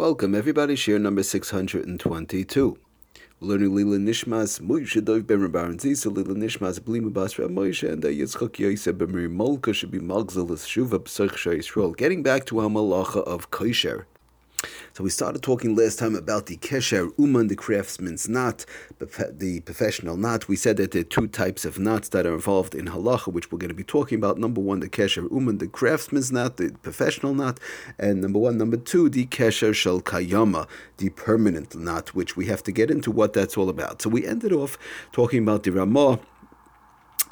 Welcome, everybody. Share number 622. We're learning Lila Nishmas Moshe Dov Ben Rabbaran Zisa Lila Nishmas Blima Basra Moshe and Yitzchak Yosef Ben Malka should be Magzalas Shuva B'Sach Yisrael. Getting back to our malacha of kosher. So we started talking last time about the kesher uman, the craftsman's knot, the professional knot. We said that there are two types of knots that are involved in halacha, which we're going to be talking about. Number one, the kesher uman, the craftsman's knot, the professional knot, and number one, number two, the kesher shel kayama, the permanent knot, which we have to get into what that's all about. So we ended off talking about the Ramah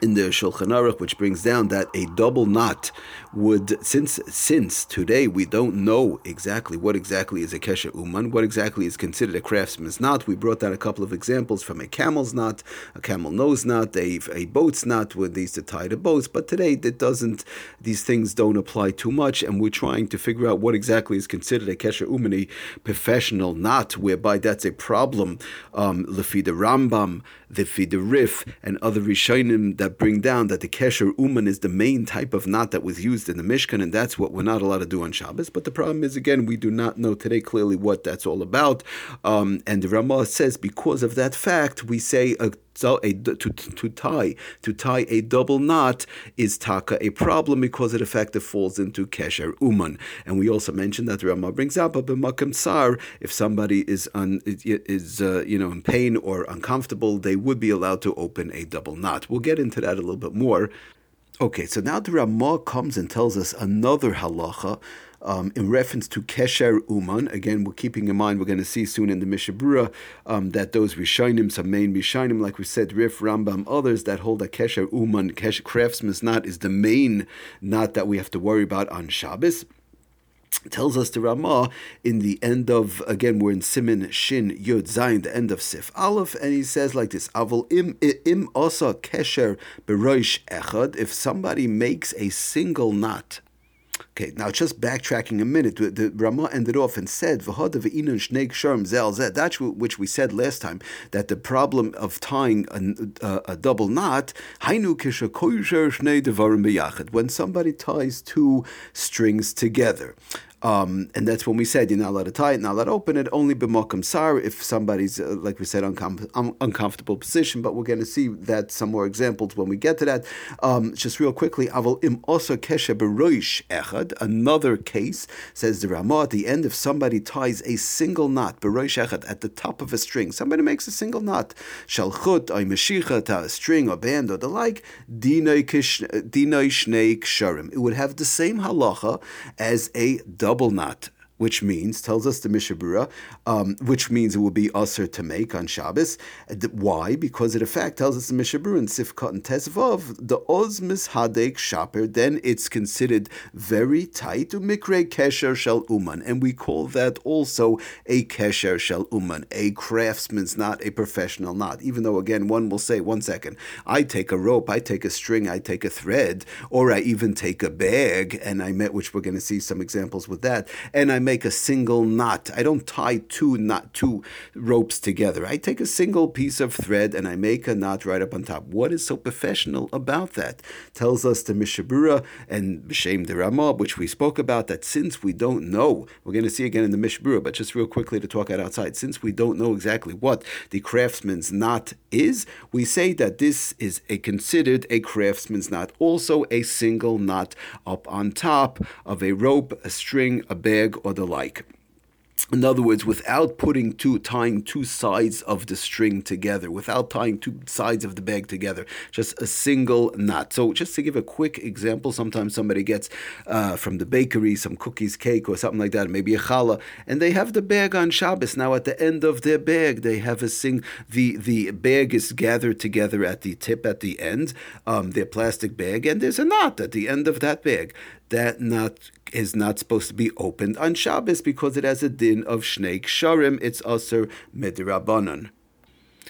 in the Shulchan Aruch, which brings down that a double knot would, since since today we don't know exactly what exactly is a kesher uman, what exactly is considered a craftsman's knot. We brought down a couple of examples from a camel's knot, a camel nose knot, a, a boat's knot, where these to tie the boats. But today that doesn't, these things don't apply too much, and we're trying to figure out what exactly is considered a kesher uman, a professional knot, whereby that's a problem. Um, the Rambam, the Rif, and other Rishonim that that bring down that the kesher uman is the main type of knot that was used in the Mishkan, and that's what we're not allowed to do on Shabbos. But the problem is, again, we do not know today clearly what that's all about. Um, and the Ramah says because of that fact, we say a to, to tie to tie a double knot is taka a problem because it effectively falls into kesher uman. And we also mentioned that Rama brings up a b'makam sar if somebody is un, is uh, you know in pain or uncomfortable, they would be allowed to open a double knot. We'll get into that a little bit more. Okay, so now the Ramah comes and tells us another halacha um, in reference to Kesher Uman. Again, we're keeping in mind, we're going to see soon in the Mishabura um, that those Rishonim, some main Rishonim, like we said, Rif, Rambam, others that hold that Kesher Uman, Kesher craftsman's knot is the main knot that we have to worry about on Shabbos tells us the Ramah in the end of again we're in Simin Shin Yud Zayin the end of Sif Aleph and he says like this Avol im im asa kesher echad if somebody makes a single knot Okay, now just backtracking a minute, the, the Ramah ended off and said, That's which we said last time, that the problem of tying a, a, a double knot, when somebody ties two strings together. Um, and that's when we said you're not allowed to tie it, not allowed to open it, only b'makam sar if somebody's, uh, like we said, uncom- un- uncomfortable position. But we're going to see that some more examples when we get to that. Um, just real quickly, aval im also keshe beroish echad. Another case says the Ramah at the end, if somebody ties a single knot beroish echad at the top of a string, somebody makes a single knot, shalchut or meshicha a string or band or the like, dinoi shnei ksharim. It would have the same halacha as a double knot which means, tells us the Mishabura, um, which means it will be usher to make on Shabbos. Why? Because it in fact tells us the Mishabura in Sifkat and Tesvav, the Oz Mishadek Shaper, then it's considered very tight to Mikre Kesher Shel Uman, and we call that also a Kesher Shel Uman, a craftsman's knot, a professional knot. Even though, again, one will say, one second, I take a rope, I take a string, I take a thread, or I even take a bag, and I met, which we're going to see some examples with that, and I make a single knot. I don't tie two knot two ropes together. I take a single piece of thread and I make a knot right up on top. What is so professional about that? Tells us the Mishabura and B'Shem de Ramah, which we spoke about, that since we don't know, we're going to see again in the Mishabura, but just real quickly to talk out outside, since we don't know exactly what the craftsman's knot is, we say that this is a considered a craftsman's knot, also a single knot up on top of a rope, a string, a bag, or the like. In other words, without putting two, tying two sides of the string together, without tying two sides of the bag together, just a single knot. So, just to give a quick example, sometimes somebody gets uh, from the bakery some cookies, cake, or something like that, maybe a challah, and they have the bag on Shabbos. Now, at the end of their bag, they have a sing. the the bag is gathered together at the tip at the end, um, their plastic bag, and there's a knot at the end of that bag that knot is not supposed to be opened on Shabbos because it has a din of shnei ksharim. It's Aser Midrabanan.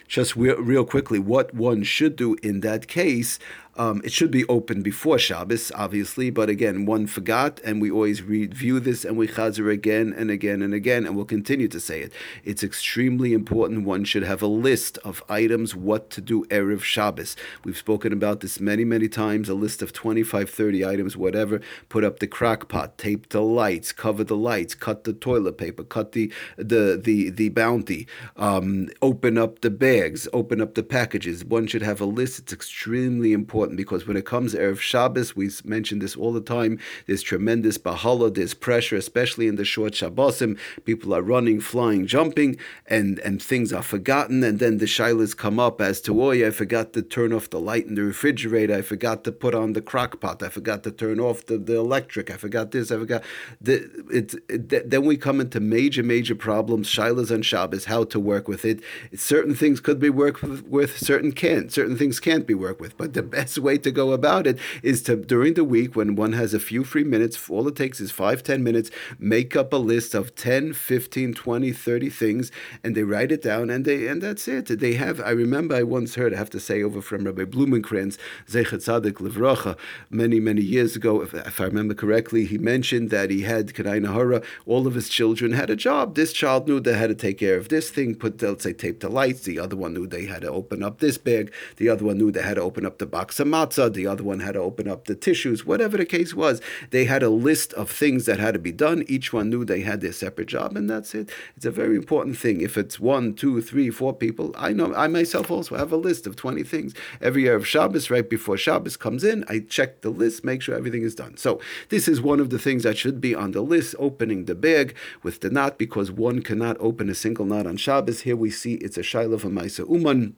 Just real quickly, what one should do in that case Um, it should be open before Shabbos, obviously, but again, one forgot, and we always review this and we chazer again and again and again, and we'll continue to say it. It's extremely important. One should have a list of items what to do erev Shabbos. We've spoken about this many, many times. A list of 25, 30 items, whatever. Put up the crock pot, tape the lights, cover the lights, cut the toilet paper, cut the the the the bounty, um, open up the bags, open up the packages. One should have a list. It's extremely important because when it comes to erev Shabbos, we mention this all the time. There's tremendous bahala, there's pressure, especially in the short Shabbosim. People are running, flying, jumping, and and things are forgotten, and then the shilas come up as to, oh yeah, I forgot to turn off the light in the refrigerator. I forgot to put on the crock pot. I forgot to turn off the, the electric. I forgot this. I forgot. The, it, then we come into major, major problems. Shilas and Shabbos, how to work with it. Certain things could be worked with, certain can't. Certain things can't be worked with. But the best way to go about it is to, during the week, when one has a few free minutes, all it takes is five, ten minutes, make up a list of 10, 15, 20, 30 things, and they write it down, and they and that's it. They have, I remember I once heard, I have to say, over from Rabbi Blumenkrantz, Zechat Tzadik Livracha, many, many years ago, if, if, I remember correctly, he mentioned that he had Kadai Nahara, all of his children had a job. This child knew they had to take care of this thing, put, let's say, tape the lights. The other one knew they had to open up this bag. The other one knew they had to open up the box of matzah. The other one had to open up the tissues. Whatever the case was, they had a list of things that had to be done. Each one knew they had their separate job, and that's it. It's a very important thing. If it's one, two, three, four people, I know I myself also have a list of 20 things. Every year of Shabbos, right before Shabbos comes in, I check the list, make sure everything is done. So this is one of the things that should be on the list, opening the bag with the knot, because one cannot open a single knot on Shabbos. Here we see it's a Shiloh of a Maisa Uman.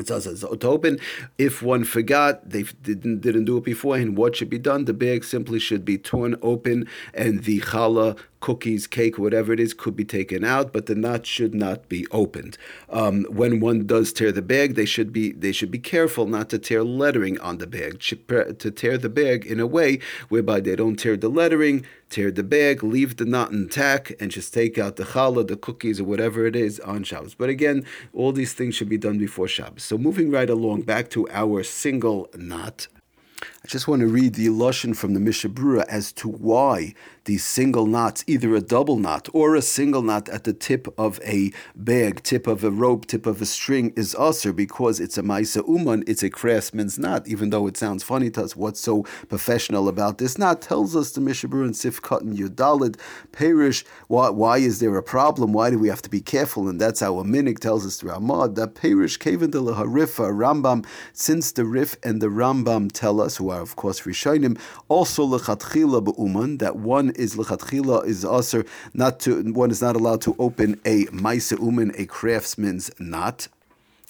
It says it's open. If one forgot, they didn't didn't do it beforehand, what should be done? The bag simply should be torn open, and the challah cookies, cake, whatever it is, could be taken out, but the knot should not be opened. Um, when one does tear the bag, they should be they should be careful not to tear lettering on the bag, to tear the bag in a way whereby they don't tear the lettering, tear the bag, leave the knot intact, and just take out the challah, the cookies, or whatever it is on Shabbos. But again, all these things should be done before Shabbos. So moving right along back to our single knot. I just want to read the illusion from the Mishabura as to why these single knots, either a double knot or a single knot at the tip of a bag, tip of a rope, tip of a string, is usher because it's a Maisa Uman, it's a craftsman's knot. Even though it sounds funny to us, what's so professional about this knot tells us the Mishabura and Sifkat and Yudalid, Perish, why, why is there a problem? Why do we have to be careful? And that's how a minig tells us through Ahmad that Perish, Kevin de Harifa, Rambam, since the Rif and the Rambam tell us, who are of course Rishonim, also lechatchila beuman that one is lechatchila is also not to one is not allowed to open a maisa uman, a craftsman's knot.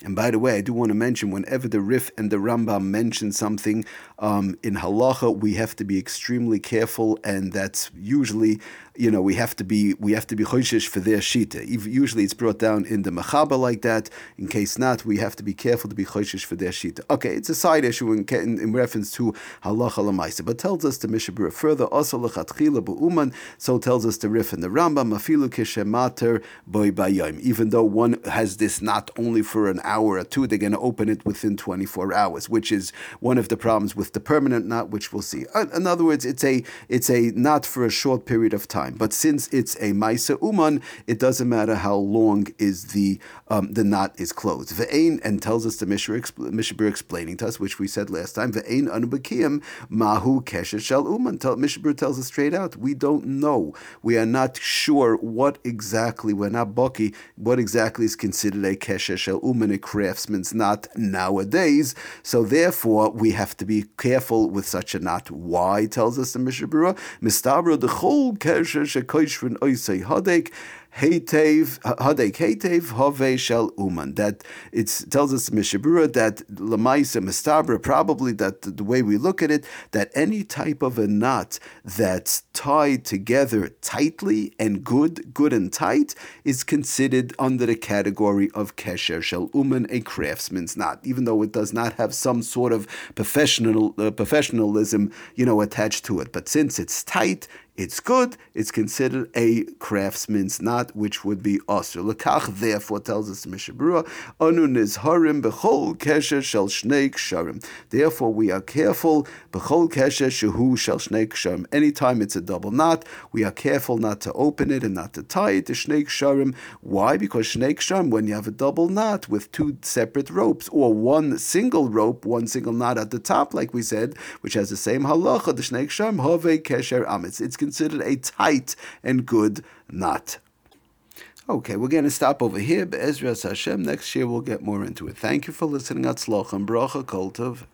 And by the way, I do want to mention whenever the Rif and the Rambam mention something um, in halacha, we have to be extremely careful, and that's usually you know, we have to be we have to be choishish for their shita. Usually, it's brought down in the machaba like that. In case not, we have to be careful to be choishish for their shita. Okay, it's a side issue in, in, in reference to halacha lamaisa, but tells us the mishabura further. Also lechatchila bu'uman. So tells us the Rif and the Rambam mafilu kishemater boy bayim. Even though one has this not only for an hour or two, they're going to open it within 24 hours, which is one of the problems with the permanent knot, which we'll see. In other words, it's a it's a not for a short period of time time. But since it's a Maisa Uman, it doesn't matter how long is the um, the knot is closed. Ve'ain, and tells us the Mishabur explaining to us, which we said last time, Ve'ain anubakiyim mahu keshet shel Uman. Mishabur tells us straight out, we don't know. We are not sure what exactly, we're not bucky, what exactly is considered a keshet shel Uman, a craftsman's knot nowadays. So therefore, we have to be careful with such a knot. Why, tells us the Mishabura, Mistabra the whole keshet oisei hadek Hetev, Hadek Hetev, Hove Shel Uman. That it tells us Mishabura that Lamaisa Mistabra, probably that the way we look at it, that any type of a knot that's tied together tightly and good, good and tight, is considered under the category of Kesher Shel Uman, a craftsman's knot, even though it does not have some sort of professional uh, professionalism, you know, attached to it. But since it's tight, it's good. It's considered a craftsman's knot, which would be osir. Lekach therefore tells us Mishabura, Anu nizharim bechol kesher shel shnei ksharim. Therefore we are careful bechol kesher shehu shel shnei ksharim. Anytime it's a double knot, we are careful not to open it and not to tie it to shnei ksharim. Why? Because shnei ksharim, when you have a double knot with two separate ropes or one single rope, one single knot at the top, like we said, which has the same halacha, the shnei ksharim hove kesher amitz. It's considered a tight and good knot. Okay, we're going to stop over here. Be'ezras Hashem. Next year we'll get more into it. Thank you for listening. Atzloch and bracha kultov.